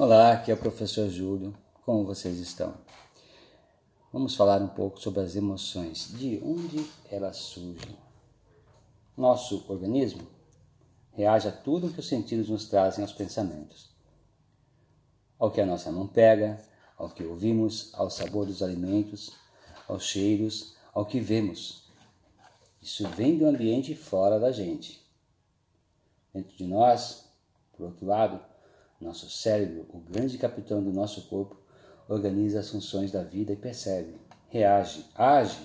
Olá, aqui é o professor Júlio. Como vocês estão? Vamos falar um pouco sobre as emoções, de onde elas surgem. Nosso organismo reage a tudo que os sentidos nos trazem aos pensamentos. Ao que a nossa mão pega, ao que ouvimos, ao sabor dos alimentos, aos cheiros, ao que vemos. Isso vem do ambiente fora da gente. Dentro de nós, por outro lado, nosso cérebro, o grande capitão do nosso corpo, organiza as funções da vida e percebe, reage, age,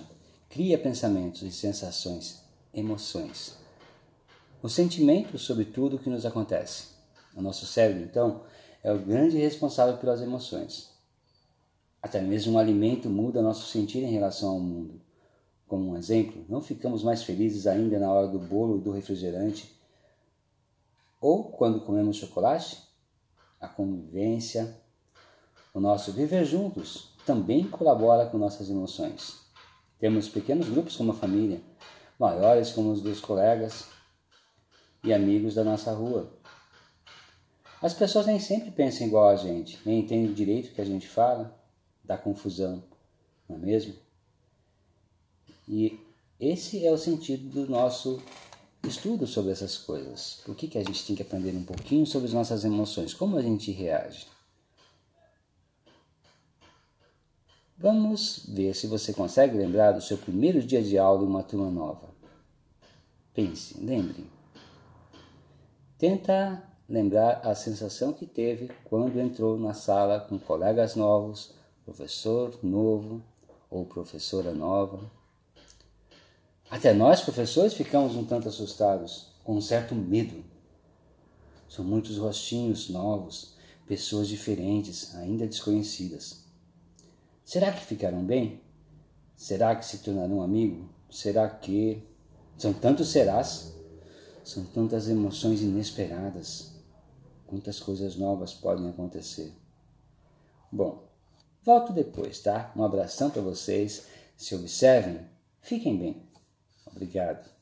cria pensamentos e sensações, emoções. O sentimento sobre tudo o que nos acontece. O nosso cérebro, então, é o grande responsável pelas emoções. Até mesmo um alimento muda nosso sentir em relação ao mundo. Como um exemplo, não ficamos mais felizes ainda na hora do bolo e do refrigerante ou quando comemos chocolate? A convivência, o nosso viver juntos também colabora com nossas emoções. Temos pequenos grupos como a família, maiores como os dos colegas e amigos da nossa rua. As pessoas nem sempre pensam igual a gente, nem entendem direito o que a gente fala, dá confusão, não é mesmo? E esse é o sentido do nosso estudo sobre essas coisas. Por que, que a gente tem que aprender um pouquinho sobre as nossas emoções? Como a gente reage? Vamos ver se você consegue lembrar do seu primeiro dia de aula em uma turma nova. Pense, lembre. Tenta lembrar a sensação que teve quando entrou na sala com colegas novos, professor novo ou professora nova. Até nós, professores, ficamos um tanto assustados, com um certo medo. São muitos rostinhos novos, pessoas diferentes, ainda desconhecidas. Será que ficaram bem? Será que se tornarão amigos? Será que. São tantos serás? São tantas emoções inesperadas. Quantas coisas novas podem acontecer. Bom, volto depois, tá? Um abração para vocês. Se observem, fiquem bem. Obrigado.